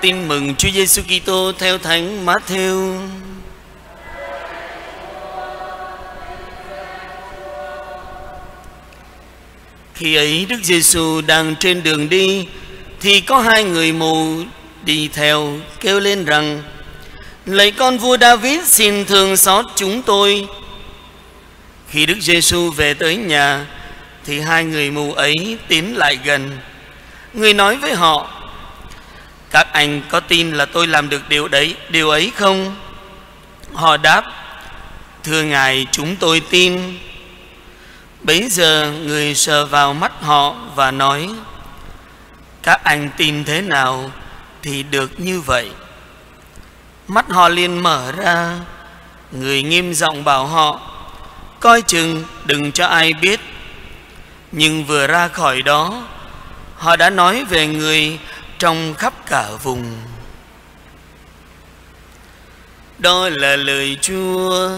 Tin mừng Chúa Giêsu Kitô theo Thánh Matthew. Khi ấy Đức Giêsu đang trên đường đi, thì có hai người mù đi theo kêu lên rằng, Lạy con vua David, xin thương xót chúng tôi. Khi Đức Giêsu về tới nhà, thì hai người mù ấy tiến lại gần. Người nói với họ các anh có tin là tôi làm được điều đấy, điều ấy không? Họ đáp, thưa ngài, chúng tôi tin. Bấy giờ người sờ vào mắt họ và nói, các anh tin thế nào thì được như vậy. Mắt họ liền mở ra, người nghiêm giọng bảo họ, coi chừng đừng cho ai biết. Nhưng vừa ra khỏi đó, họ đã nói về người trong khắp cả vùng. Đó là lời chúa.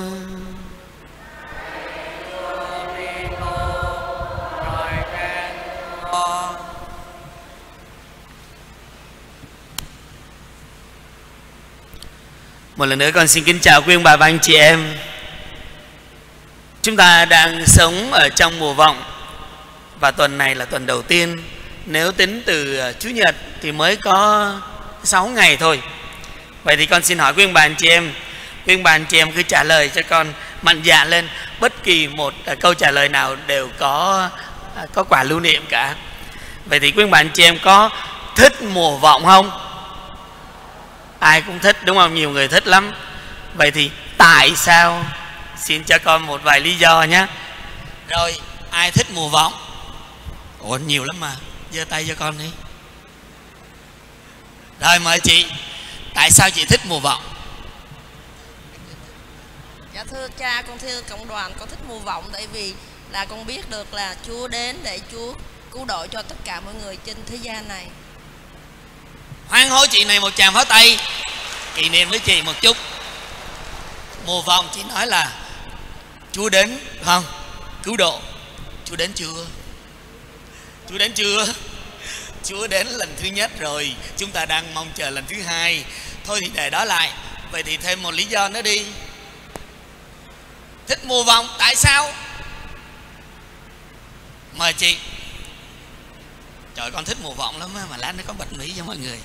Một lần nữa con xin kính chào quý ông bà và anh chị em. Chúng ta đang sống ở trong mùa vọng và tuần này là tuần đầu tiên nếu tính từ ờ, Chủ nhật thì mới có 6 ngày thôi Vậy thì con xin hỏi quý ông bà anh chị em, Quý ông bà anh chị em cứ trả lời cho con mạnh dạn lên Bất kỳ một ờ, câu trả lời nào đều có ờ, có quả lưu niệm cả Vậy thì quý ông bà anh chị em có thích mùa vọng không? Ai cũng thích, đúng không? Nhiều người thích lắm Vậy thì tại sao? Xin cho con một vài lý do nhé Rồi, ai thích mùa vọng? Ủa, nhiều lắm mà giơ tay cho con đi. Rồi mời chị. Tại sao chị thích mùa vọng? Dạ thưa cha con thưa cộng đoàn con thích mùa vọng tại vì là con biết được là chúa đến để chúa cứu độ cho tất cả mọi người trên thế gian này. Hoan hô chị này một tràng pháo tay. Kỷ niệm với chị một chút. Mùa vọng chị nói là chúa đến không? Cứu độ. Chúa đến chưa? Chúa đến chưa? Chúa đến lần thứ nhất rồi, Chúng ta đang mong chờ lần thứ hai. Thôi thì để đó lại. Vậy thì thêm một lý do nữa đi. Thích mùa vọng Tại sao? Mời chị. Trời, con thích mùa vọng lắm Mà lát nó có bật mí cho mọi người.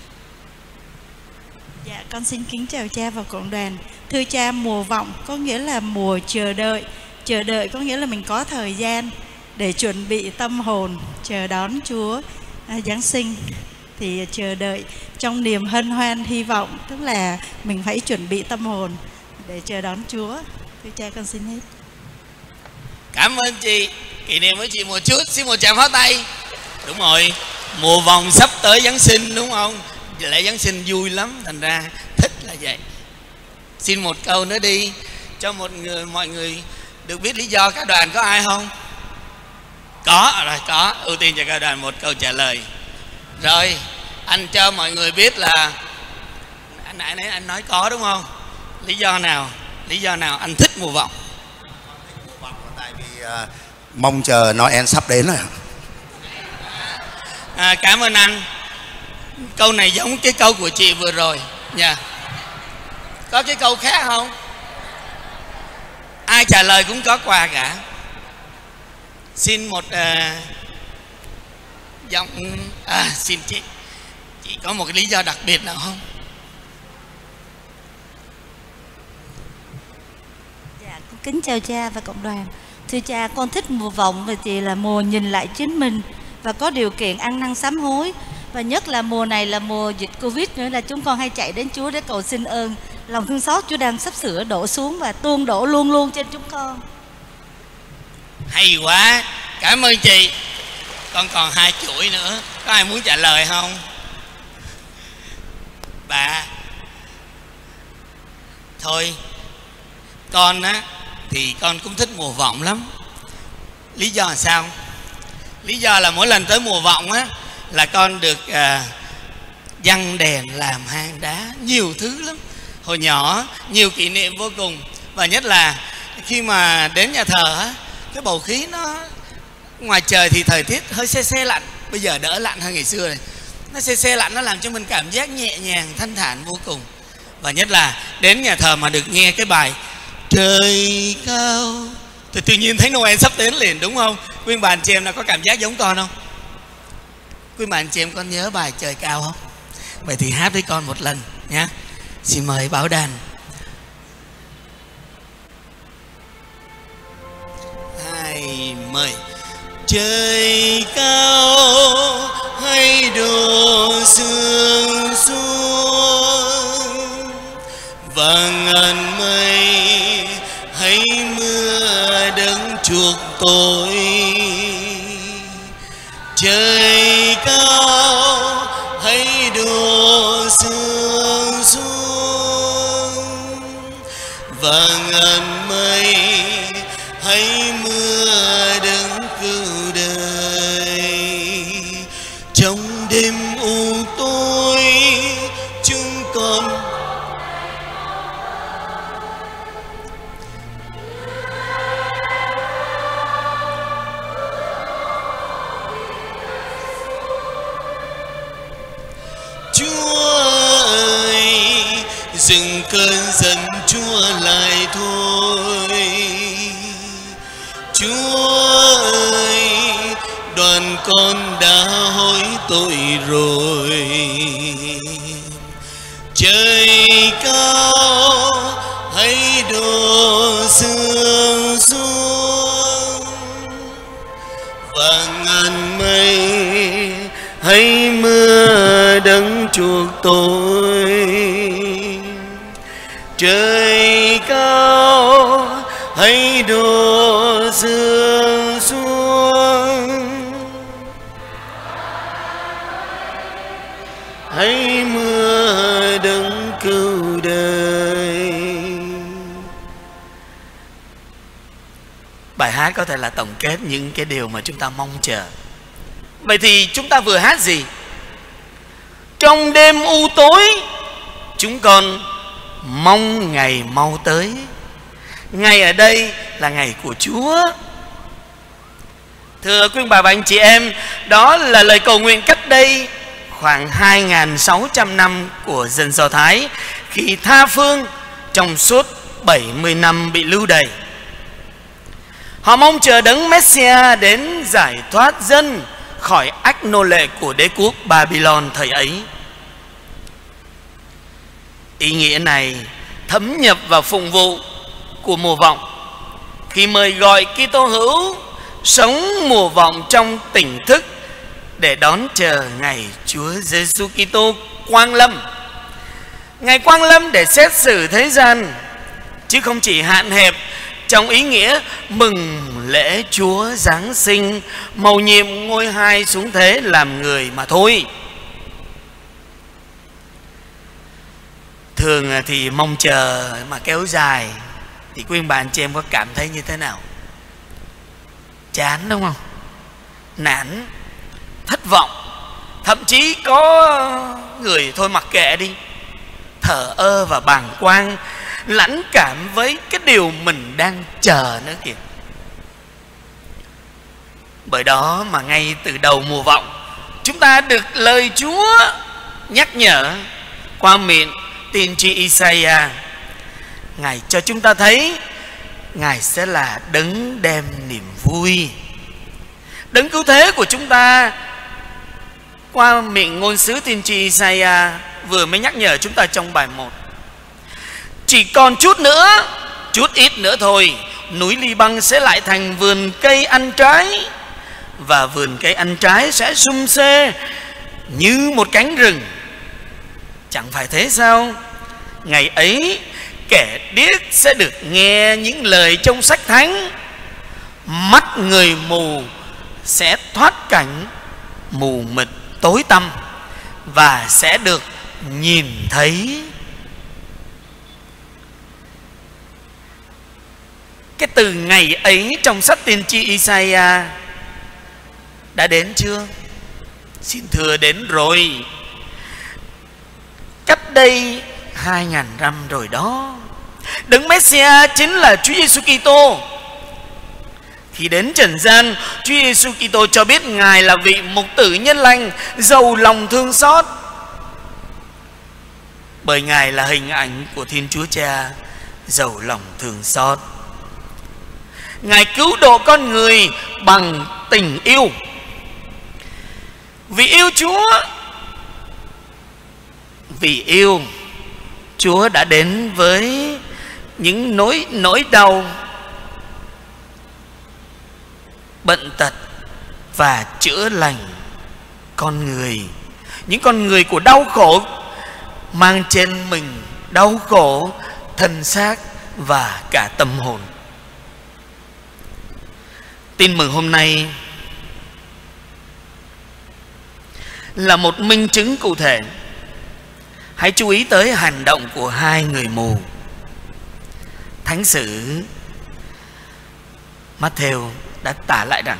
Dạ con xin kính chào cha và cộng đoàn. Thưa cha, mùa vọng có nghĩa là mùa chờ đợi. Chờ đợi có nghĩa là mình có thời gian để chuẩn bị tâm hồn, chờ đón Chúa à, Giáng sinh thì chờ đợi trong niềm hân hoan hy vọng tức là mình phải chuẩn bị tâm hồn để chờ đón Chúa. Thưa cha con xin hết. Cảm ơn chị. Kỷ niệm với chị một chút, xin một tràng pháo tay. Đúng rồi, mùa vòng sắp tới Giáng sinh đúng không? Lễ Giáng sinh vui lắm, thành ra thích là vậy. Xin một câu nữa đi cho một người mọi người được biết lý do Các đoàn có ai không? Có rồi có. Ưu tiên cho cao đoàn một câu trả lời. Rồi anh cho mọi người biết là anh nãy nãy anh nói có đúng không? Lý do nào? Lý do nào anh thích mùa vọng? Tại vì uh, mong chờ Noel sắp đến rồi à, cảm ơn anh. Câu này giống cái câu của chị vừa rồi. Nha yeah. có cái câu khác không? Ai trả lời cũng có quà cả xin một à, giọng à xin chị. Chị có một cái lý do đặc biệt nào không? Dạ con kính chào cha và cộng đoàn. Thưa cha con thích mùa vọng vì chị là mùa nhìn lại chính mình và có điều kiện ăn năn sám hối. Và nhất là mùa này là mùa dịch covid nữa là chúng con hay chạy đến chúa để cầu xin ơn. Lòng thương xót chúa đang sắp sửa đổ xuống và tuôn đổ luôn luôn trên chúng con hay quá. Cảm ơn chị. Con còn hai chuỗi nữa. Có ai muốn trả lời không? Bà. Thôi con á thì con cũng thích mùa vọng lắm. Lý do là sao? Lý do là mỗi lần tới mùa vọng á là con được à, dăng đèn làm hang đá. Nhiều thứ lắm. Hồi nhỏ nhiều kỷ niệm vô cùng. Và nhất là khi mà đến nhà thờ á cái bầu khí nó ngoài trời thì thời tiết hơi xe xe lạnh, bây giờ đỡ lạnh hơn ngày xưa này. Nó xe xe lạnh nó làm cho mình cảm giác nhẹ nhàng, thanh thản vô cùng. Và nhất là đến nhà thờ mà được nghe cái bài trời cao. Thì tự nhiên thấy Noel sắp đến liền, đúng không? Quý bà anh chị em nào có cảm giác giống con không? Quý bà anh chị em con nhớ bài trời cao không? Vậy thì hát với con một lần nhé xin mời bảo đàn. Mày trời cao, hay đổ sương xuống. Và ngàn mây, hay mưa đấng chuộc tội. Trời con đã hối tội rồi. Trời cao, hãy đổ sương xuống. Và ngàn mây, hãy mưa đấng chuộc tôi bài hát có thể là tổng kết những cái điều mà chúng ta mong chờ. Vậy thì chúng ta vừa hát gì? Trong đêm u tối, chúng con mong ngày mau tới. Ngày ở đây là ngày của chúa. Thưa quý bà và anh chị em, đó là lời cầu nguyện cách đây khoảng 2.600 năm của dân Do Thái khi tha phương trong suốt 70 năm bị lưu đày. Họ mong chờ đấng Messia đến giải thoát dân khỏi ách nô lệ của đế quốc Babylon thời ấy. Ý nghĩa này thấm nhập vào phụng vụ của mùa vọng khi mời gọi Kitô hữu sống mùa vọng trong tỉnh thức để đón chờ ngày Chúa Giêsu Kitô quang lâm. Ngày quang lâm để xét xử thế gian, chứ không chỉ hạn hẹp trong ý nghĩa mừng lễ Chúa Giáng sinh mầu nhiệm ngôi hai xuống thế làm người mà thôi. Thường thì mong chờ mà kéo dài thì quý bạn chị em có cảm thấy như thế nào? Chán đúng không? Nản, thất vọng, thậm chí có người thôi mặc kệ đi, thở ơ và bàng quang lãnh cảm với cái điều mình đang chờ nữa kìa. Bởi đó mà ngay từ đầu mùa vọng, chúng ta được lời chúa nhắc nhở qua miệng tiên tri Isaiah. Ngài cho chúng ta thấy, ngài sẽ là đấng đem niềm vui. Đấng cứu thế của chúng ta qua miệng ngôn sứ tiên tri Isaiah vừa mới nhắc nhở chúng ta trong bài 1 chỉ còn chút nữa, Chút ít nữa thôi, Núi Ly Băng sẽ lại thành vườn cây ăn trái. Và vườn cây ăn trái sẽ sum xê Như một cánh rừng. Chẳng phải thế sao? Ngày ấy, Kẻ điếc sẽ được nghe những lời trong sách thánh. Mắt người mù Sẽ thoát cảnh, Mù mịt tối tăm. Và sẽ được nhìn thấy. Cái từ ngày ấy trong sách tiên tri Isaiah đã đến chưa? Xin thưa đến rồi. Cách đây hai ngàn năm rồi đó. Đấng Messia chính là Chúa Giêsu Kitô. Khi đến trần gian, Chúa Giêsu Kitô cho biết Ngài là vị mục tử nhân lành, giàu lòng thương xót. Bởi Ngài là hình ảnh của Thiên Chúa Cha, giàu lòng thương xót. Ngài cứu độ con người bằng tình yêu. Vì yêu Chúa, vì yêu, Chúa đã đến với những nỗi nỗi đau bệnh tật và chữa lành con người những con người của đau khổ mang trên mình đau khổ thân xác và cả tâm hồn tin mừng hôm nay là một minh chứng cụ thể. Hãy chú ý tới hành động của hai người mù. Thánh sử Matthew đã tả lại rằng,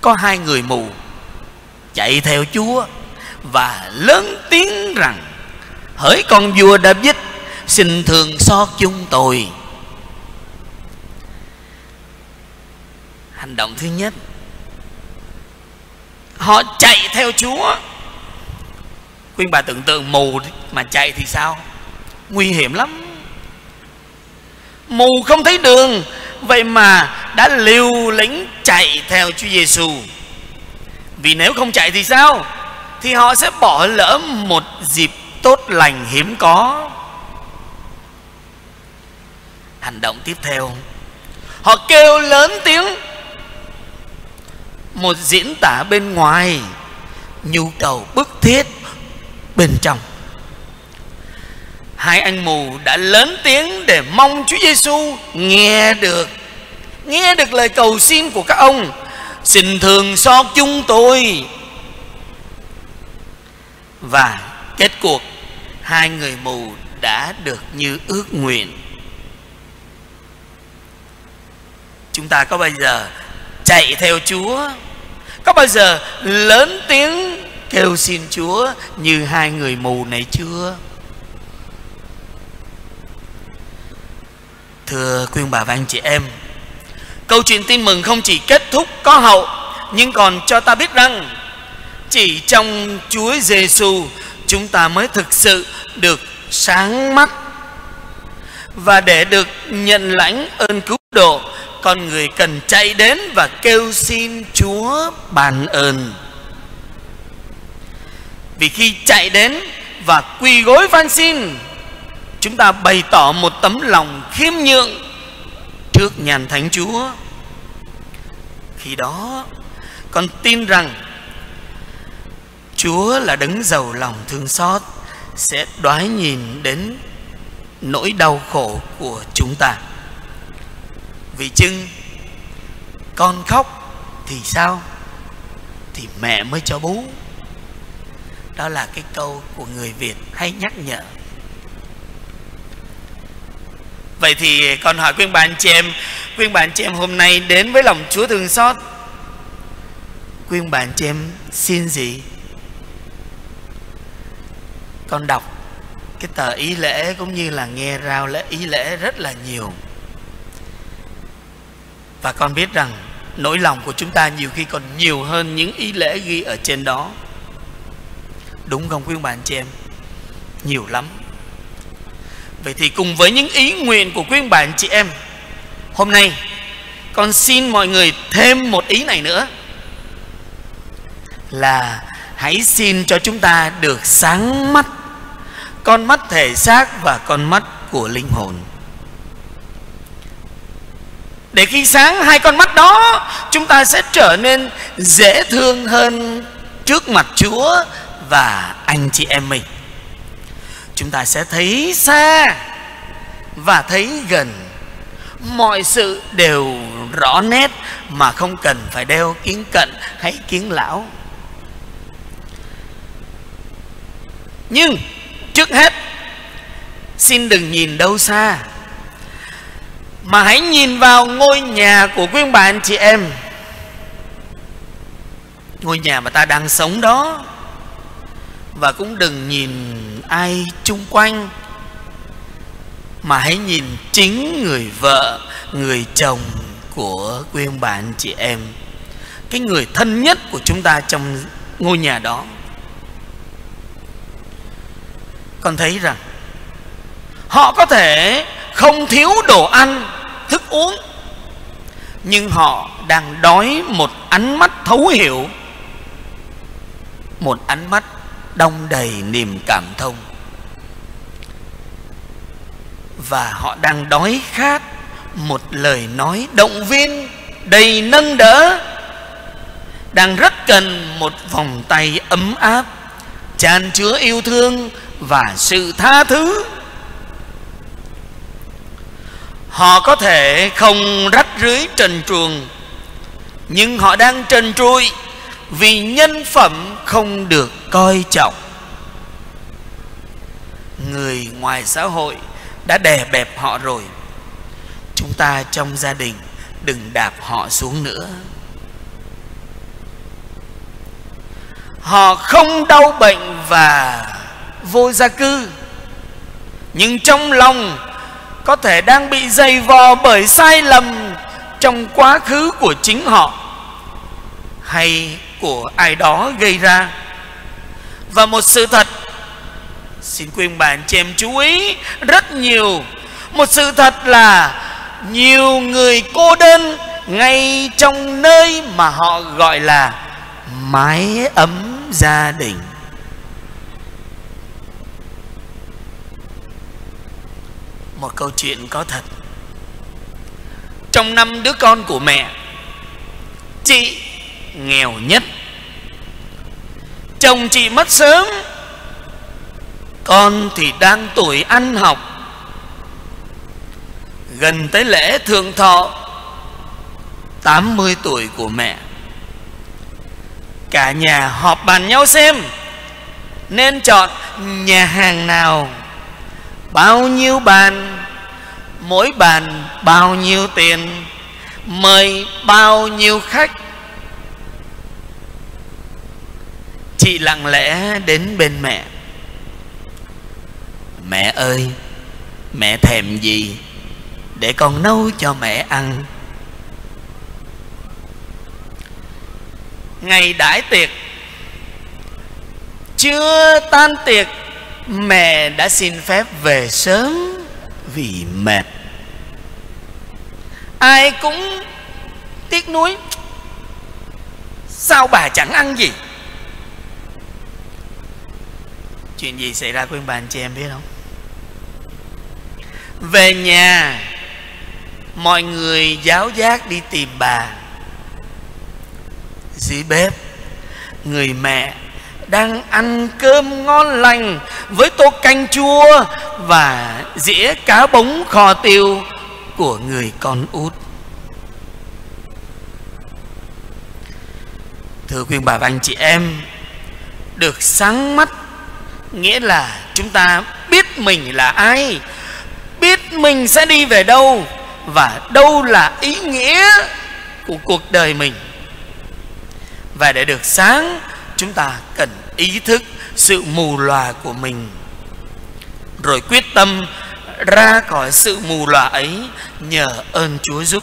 có hai người mù chạy theo Chúa và lớn tiếng rằng, hỡi con vua David, xin thường xót chúng tôi. Hành động thứ nhất. Họ chạy theo Chúa. Khuyên bà tưởng tượng mù mà chạy thì sao? Nguy hiểm lắm. Mù không thấy đường. Vậy mà đã liều lĩnh chạy theo Chúa Giêsu. Vì nếu không chạy thì sao? Thì họ sẽ bỏ lỡ một dịp tốt lành hiếm có. Hành động tiếp theo, họ kêu lớn tiếng một diễn tả bên ngoài. Nhu cầu bức thiết bên trong. Hai anh mù đã lớn tiếng để mong Chúa Giêsu nghe được nghe được lời cầu xin của các ông. Xin thường xót chúng tôi. Và kết cuộc, hai người mù đã được như ước nguyện. Chúng ta có bao giờ chạy theo chúa? Có bao giờ lớn tiếng kêu xin chúa như hai người mù này chưa? Thưa khuyên bà và anh chị em, Câu chuyện tin mừng không chỉ kết thúc có hậu, Nhưng còn cho ta biết rằng Chỉ trong Chúa Giêsu Chúng ta mới thực sự được sáng mắt Và để được nhận lãnh ơn cứu độ con người cần chạy đến và kêu xin Chúa bàn ơn Vì khi chạy đến và quỳ gối van xin, Chúng ta bày tỏ một tấm lòng khiêm nhượng trước nhàn thánh Chúa. Khi đó, con tin rằng Chúa là đấng giàu lòng thương xót, sẽ đoái nhìn đến nỗi đau khổ của chúng ta. Vì chưng, con khóc thì sao? Thì mẹ mới cho bú. Đó là cái câu của người Việt hay nhắc nhở Vậy thì con hỏi quý bạn chị em, Quý bạn chị em hôm nay đến với lòng Chúa thương xót Quý bạn chị em xin gì Con đọc cái tờ ý lễ cũng như là nghe rao lễ ý lễ rất là nhiều và con biết rằng nỗi lòng của chúng ta nhiều khi còn nhiều hơn những ý lễ ghi ở trên đó. Đúng không quý bạn chị em? Nhiều lắm. Vậy thì cùng với những ý nguyện của quý bạn chị em, Hôm nay con xin mọi người thêm một ý này nữa. Là hãy xin cho chúng ta được sáng mắt, Con mắt thể xác và con mắt của linh hồn. Để khi sáng hai con mắt đó, Chúng ta sẽ trở nên dễ thương hơn trước mặt Chúa và anh chị em mình. Chúng ta sẽ thấy xa và thấy gần. Mọi sự đều rõ nét mà không cần phải đeo kiến cận hay kiến lão. Nhưng trước hết, xin đừng nhìn đâu xa mà hãy nhìn vào ngôi nhà của quý ông bạn chị em. Ngôi nhà mà ta đang sống đó. Và cũng đừng nhìn ai chung quanh, mà hãy nhìn chính người vợ, người chồng của quý ông bạn chị em. Cái người thân nhất của chúng ta trong ngôi nhà đó. Con thấy rằng, họ có thể không thiếu đồ ăn, thức uống. Nhưng họ đang đói một ánh mắt thấu hiểu. Một ánh mắt đong đầy niềm cảm thông. Và họ đang đói khát một lời nói động viên đầy nâng đỡ. Đang rất cần một vòng tay ấm áp tràn chứa yêu thương và sự tha thứ họ có thể không rách rưới trần truồng, nhưng họ đang trần trụi vì nhân phẩm không được coi trọng. Người ngoài xã hội đã đè bẹp họ rồi. Chúng ta trong gia đình đừng đạp họ xuống nữa. Họ không đau bệnh và vô gia cư, nhưng trong lòng có thể đang bị dày vò bởi sai lầm trong quá khứ của chính họ hay của ai đó gây ra. Và một sự thật, xin khuyên bạn chị em chú ý rất nhiều, một sự thật là nhiều người cô đơn ngay trong nơi mà họ gọi là mái ấm gia đình. Một câu chuyện có thật. Trong năm đứa con của mẹ, chị nghèo nhất. Chồng chị mất sớm, con thì đang tuổi ăn học. Gần tới lễ thượng thọ 80 tuổi của mẹ. Cả nhà họp bàn nhau xem, nên chọn nhà hàng nào bao nhiêu bàn, mỗi bàn bao nhiêu tiền, mời bao nhiêu khách. Chị lặng lẽ đến bên mẹ. Mẹ ơi, mẹ thèm gì để con nấu cho mẹ ăn? Ngày đãi tiệc, chưa tan tiệc mẹ đã xin phép về sớm. Vì mệt ai cũng tiếc nuối. Sao bà chẳng ăn gì? Chuyện gì xảy ra khuyên bạn chị em biết không? Về nhà mọi người giáo giác đi tìm bà. Dưới bếp người mẹ đang ăn cơm ngon lành với tô canh chua và dĩa cá bống kho tiêu của người con út. Thưa quý bà và anh chị em, được sáng mắt, nghĩa là chúng ta biết mình là ai, biết mình sẽ đi về đâu và đâu là ý nghĩa của cuộc đời mình. Và để được sáng chúng ta cần ý thức sự mù lòa của mình. Rồi quyết tâm ra khỏi sự mù lòa ấy nhờ ơn Chúa giúp.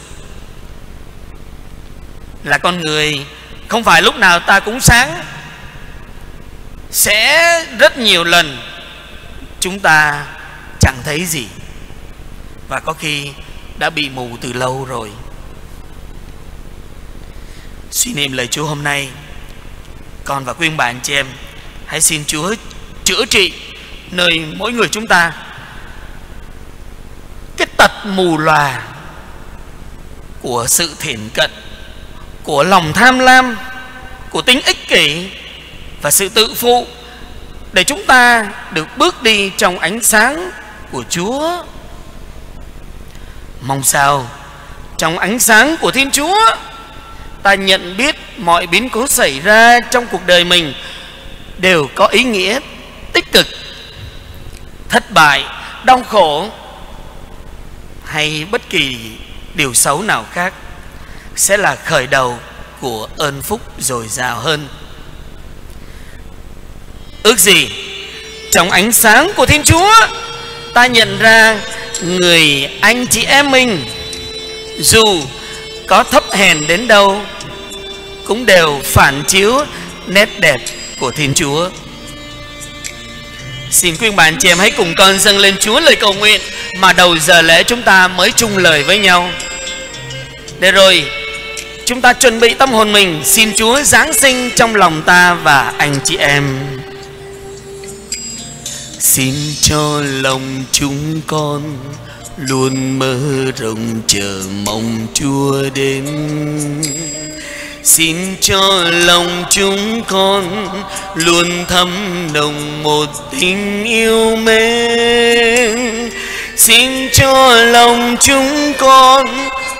Là con người, không phải lúc nào ta cũng sáng. Sẽ rất nhiều lần chúng ta chẳng thấy gì. Và có khi đã bị mù từ lâu rồi. Suy niệm lời Chúa hôm nay con và khuyên bạn chị em, hãy xin Chúa chữa trị nơi mỗi người chúng ta cái tật mù lòa của sự thiển cận, của lòng tham lam, của tính ích kỷ và sự tự phụ để chúng ta được bước đi trong ánh sáng của Chúa. Mong sao trong ánh sáng của Thiên Chúa ta nhận biết mọi biến cố xảy ra trong cuộc đời mình đều có ý nghĩa tích cực. Thất bại, đau khổ hay bất kỳ điều xấu nào khác sẽ là khởi đầu của ơn phúc dồi dào hơn ước gì trong ánh sáng của thiên chúa ta nhận ra người anh chị em mình dù có thấp hèn đến đâu, cũng đều phản chiếu nét đẹp của Thiên Chúa. Xin quý bạn chị em hãy cùng con dâng lên Chúa lời cầu nguyện mà đầu giờ lễ chúng ta mới chung lời với nhau. Để rồi, chúng ta chuẩn bị tâm hồn mình, xin Chúa giáng sinh trong lòng ta và anh chị em. Xin cho lòng chúng con luôn mơ rộng chờ mong Chúa đến. Xin cho lòng chúng con luôn thấm nồng một tình yêu mến. Xin cho lòng chúng con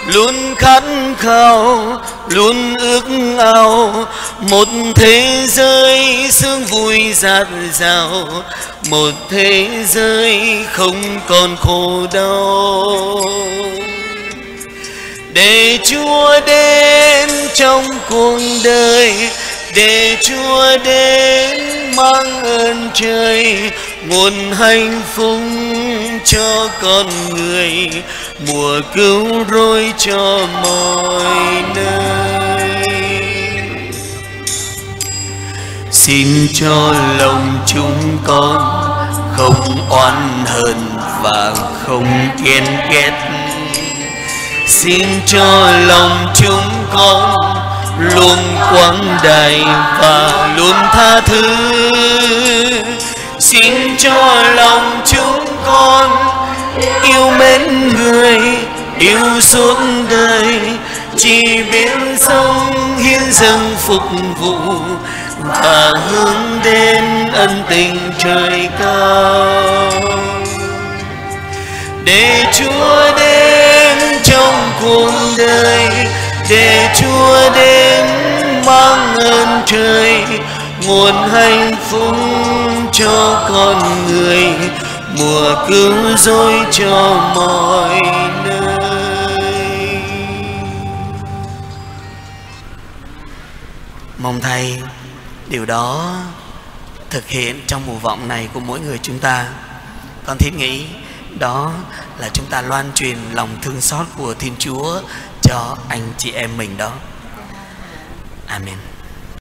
luôn khát khao, luôn ước ao. Một thế giới sương vui rạt dào một thế giới không còn khổ đau. Để Chúa đến trong cuộc đời, để Chúa đến mang ơn trời, nguồn hạnh phúc cho con người, mùa cứu rỗi cho mọi nơi. Xin cho lòng chúng con không oán hờn và không ghen ghét. Xin cho lòng chúng con luôn quang đại và luôn tha thứ. Xin cho lòng chúng con yêu mến người, yêu suốt đời, chỉ biết sống hiến dâng phục vụ và hướng đến ân tình trời cao. Để Chúa đến trong cuộc đời, để Chúa đến mang ơn trời, nguồn hạnh phúc cho con người, mùa cứu rỗi cho mọi nơi. Mong thầy điều đó thực hiện trong mùa vọng này của mỗi người chúng ta. Con thiết nghĩ đó là chúng ta loan truyền lòng thương xót của thiên chúa cho anh chị em mình đó. Amen.